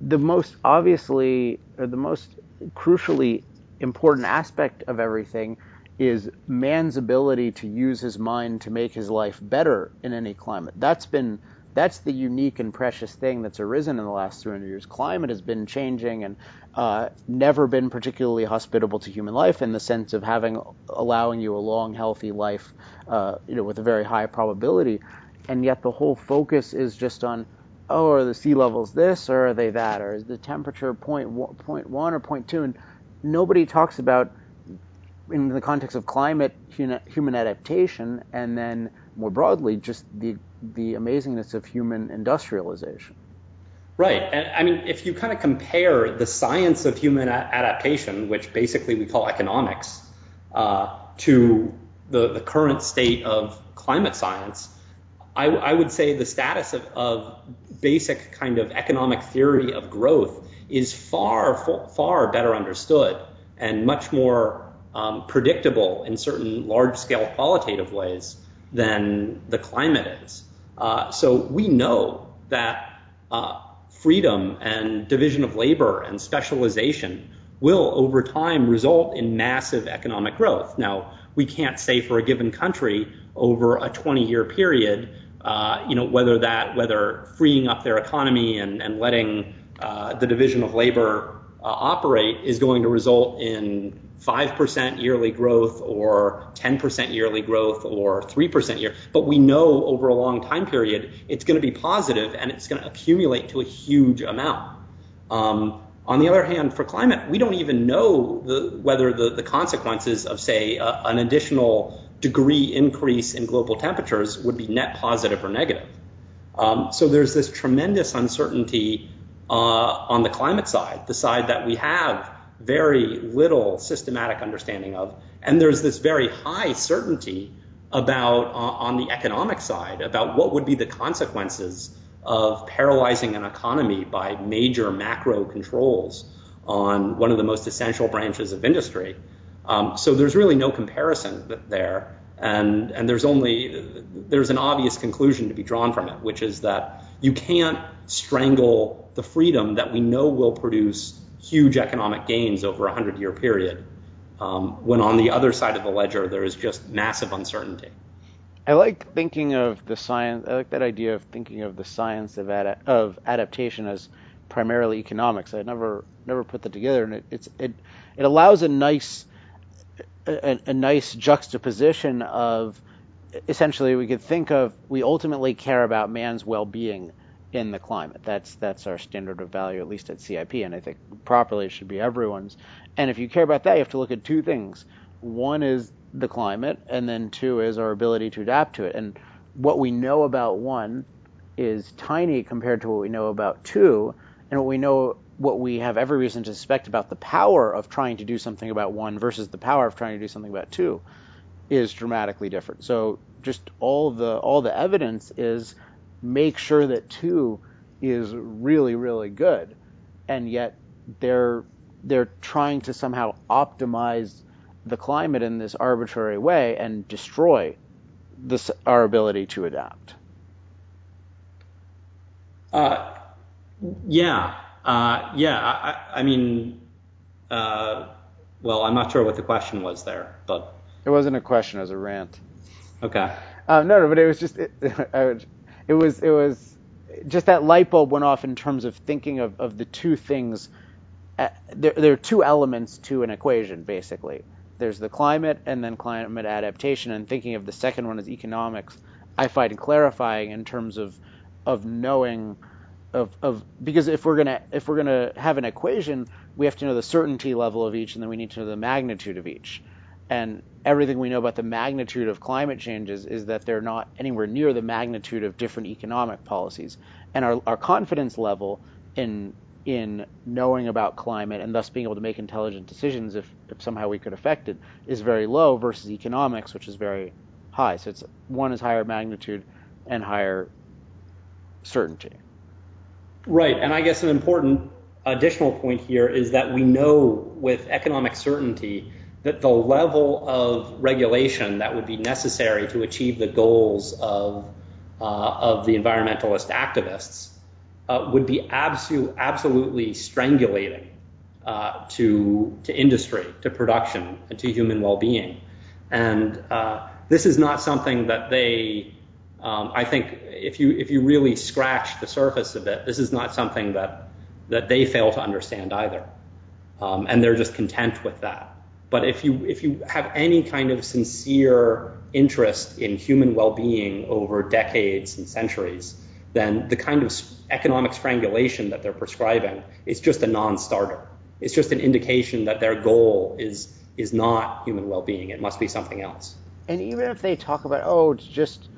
the most obviously, or the most crucially important aspect of everything is man's ability to use his mind to make his life better in any climate. That's been that's the unique and precious thing that's arisen in the last 300 years. Climate has been changing and uh, never been particularly hospitable to human life in the sense of having allowing you a long, healthy life, uh, you know, with a very high probability. And yet the whole focus is just on, oh, are the sea levels this or are they that, or is the temperature point point one or point two, and nobody talks about in the context of climate, human adaptation, and then more broadly, just the the amazingness of human industrialization. Right, and I mean, if you kind of compare the science of human adaptation, which basically we call economics, uh, to the, the current state of climate science, I, I would say the status of, of basic kind of economic theory of growth is far, far better understood and much more um, predictable in certain large scale qualitative ways than the climate is. Uh, so we know that uh, freedom and division of labor and specialization will over time result in massive economic growth. Now, we can't say for a given country over a 20 year period, uh, you know, whether that, whether freeing up their economy and, and letting uh, the division of labor uh, operate is going to result in 5% yearly growth or 10% yearly growth or 3% year. But we know over a long time period, it's going to be positive and it's going to accumulate to a huge amount. Um, on the other hand, for climate, we don't even know the, whether the, the, consequences of, say, uh, an additional degree increase in global temperatures would be net positive or negative. Um, so there's this tremendous uncertainty uh, on the climate side, the side that we have very little systematic understanding of. And there's this very high certainty about, uh, on the economic side, about what would be the consequences of paralyzing an economy by major macro controls on one of the most essential branches of industry. Um, so there's really no comparison there. And, and there's only, there's an obvious conclusion to be drawn from it, which is that you can't strangle the freedom that we know will produce huge economic gains over a 100 year period, um, when on the other side of the ledger there is just massive uncertainty. I like thinking of the science. I like that idea of thinking of the science of ad- of adaptation as primarily economics. I never never put that together, and it, it it allows a nice a, a nice juxtaposition of essentially we could think of we ultimately care about man's well-being in the climate. That's that's our standard of value, at least at CIP, and I think properly it should be everyone's. And if you care about that, you have to look at two things. One is the climate, and then two is our ability to adapt to it. And what we know about one is tiny compared to what we know about two, and what we know what we have every reason to suspect about the power of trying to do something about one versus the power of trying to do something about two is dramatically different. So just all the all the evidence is make sure that two is really, really good. And yet they're they're trying to somehow optimize the climate in this arbitrary way and destroy this our ability to adapt. Uh, Yeah, uh, yeah. I, I mean, uh, well, I'm not sure what the question was there, but it wasn't a question; it was a rant. Okay. Uh, no, no, but it was just it, it was it was just that light bulb went off in terms of thinking of, of the two things. Uh, there, there are two elements to an equation, basically. There's the climate and then climate adaptation, and thinking of the second one as economics, I find clarifying in terms of of knowing of, of because if we're gonna if we're gonna have an equation, we have to know the certainty level of each, and then we need to know the magnitude of each. And everything we know about the magnitude of climate changes is that they're not anywhere near the magnitude of different economic policies. And our, our confidence level in in knowing about climate and thus being able to make intelligent decisions if, if somehow we could affect it is very low versus economics, which is very high. So it's one is higher magnitude and higher certainty. Right, and I guess an important additional point here is that we know with economic certainty that the level of regulation that would be necessary to achieve the goals of uh, of the environmentalist activists uh, would be absolute, absolutely strangulating uh, to to industry, to production, and to human well-being. And this is not something that they, um, I think, if you if you really scratch the surface a bit, this is not something that that they fail to understand either, um, and they're just content with that. But if you if you have any kind of sincere interest in human well-being over decades and centuries, then the kind of economic strangulation that they're prescribing is just a non-starter. It's just an indication that their goal is is not human well-being. It must be something else. And even if they talk about oh, it's just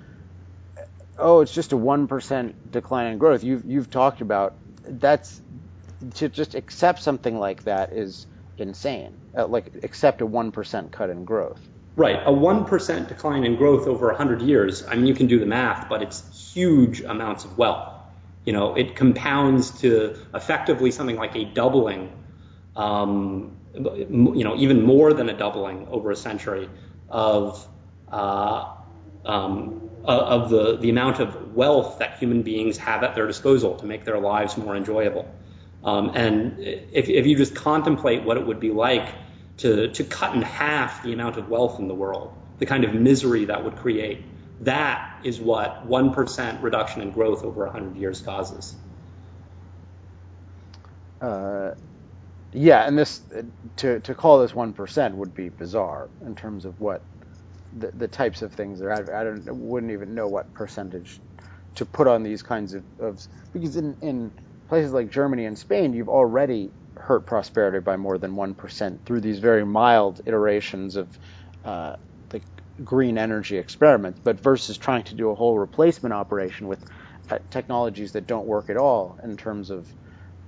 oh, it's just a one percent decline in growth, you've you've talked about that's to just accept something like that is insane. Uh, like accept a one percent cut in growth. Right, a one percent decline in growth over hundred years. I mean, you can do the math, but it's huge amounts of wealth. You know, it compounds to effectively something like a doubling. Um, you know, even more than a doubling over a century of uh, um, of the the amount of wealth that human beings have at their disposal to make their lives more enjoyable. Um, and if, if you just contemplate what it would be like to, to cut in half the amount of wealth in the world, the kind of misery that would create, that is what 1% reduction in growth over 100 years causes. Uh, yeah, and this to to call this one percent would be bizarre in terms of what the, the types of things are. I, I don't wouldn't even know what percentage to put on these kinds of, of because in in places like Germany and Spain, you've already hurt prosperity by more than 1% through these very mild iterations of uh, the green energy experiment. But versus trying to do a whole replacement operation with uh, technologies that don't work at all in terms of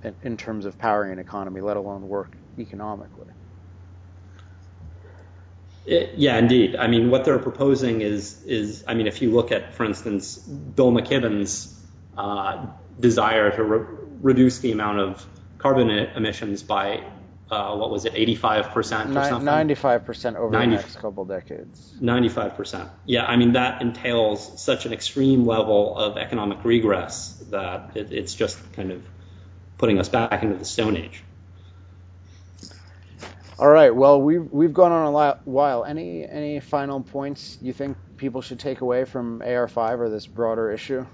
in, in terms of powering an economy, let alone work economically. It, yeah, indeed. I mean, what they're proposing is is I mean, if you look at, for instance, Bill McKibben's uh, desire to re- reduce the amount of carbon emissions by uh, what was it, 85% or something? 95% over 90, the next couple decades. 95%. Yeah, I mean, that entails such an extreme level of economic regress that it, it's just kind of putting us back into the Stone Age. All right. Well, we've we've gone on a while. Any any final points you think people should take away from AR5 or this broader issue?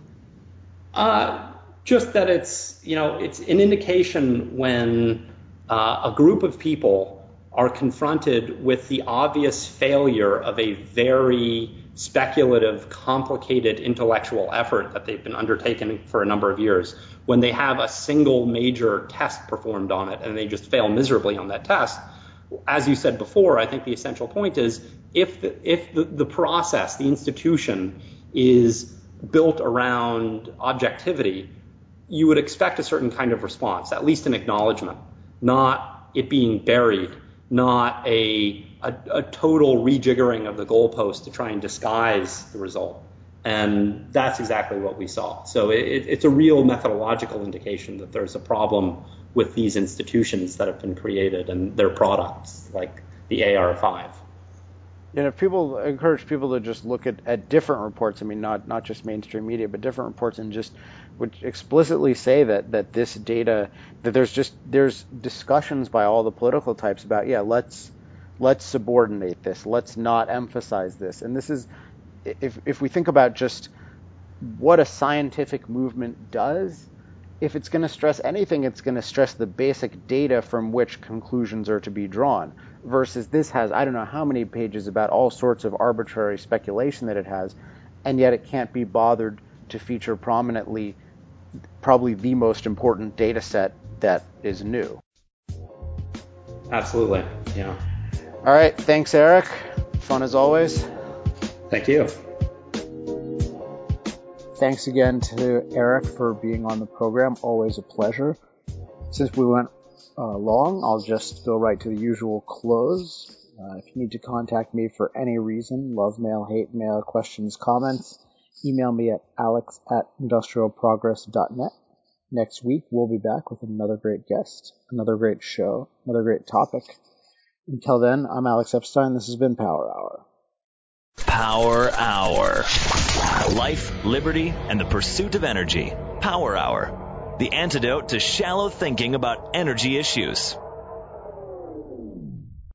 Uh, just that it's you know it's an indication when uh, a group of people are confronted with the obvious failure of a very speculative, complicated intellectual effort that they've been undertaking for a number of years, when they have a single major test performed on it and they just fail miserably on that test, as you said before, I think the essential point is if the, if the, the process, the institution is built around objectivity, you would expect a certain kind of response, at least an acknowledgement, not it being buried, not a, a, a total rejiggering of the goalpost to try and disguise the result. And that's exactly what we saw. So it, it's a real methodological indication that there's a problem with these institutions that have been created and their products, like the AR5. And if people encourage people to just look at, at different reports, I mean, not not just mainstream media, but different reports, and just which explicitly say that that this data that there's just there's discussions by all the political types about yeah let's let's subordinate this. Let's not emphasize this. And this is if if we think about just what a scientific movement does if it's going to stress anything it's going to stress the basic data from which conclusions are to be drawn versus this has I don't know how many pages about all sorts of arbitrary speculation that it has and yet it can't be bothered to feature prominently probably the most important data set that is new. Absolutely. Yeah. All right. Thanks, Eric. Fun as always. Thank you. Thanks again to Eric for being on the program. Always a pleasure. Since we went uh, long, I'll just go right to the usual close. Uh, if you need to contact me for any reason, love mail, hate mail, questions, comments, email me at alex at industrialprogress.net. Next week, we'll be back with another great guest, another great show, another great topic. Until then, I'm Alex Epstein. This has been Power Hour. Power Hour. Life, liberty, and the pursuit of energy. Power Hour. The antidote to shallow thinking about energy issues.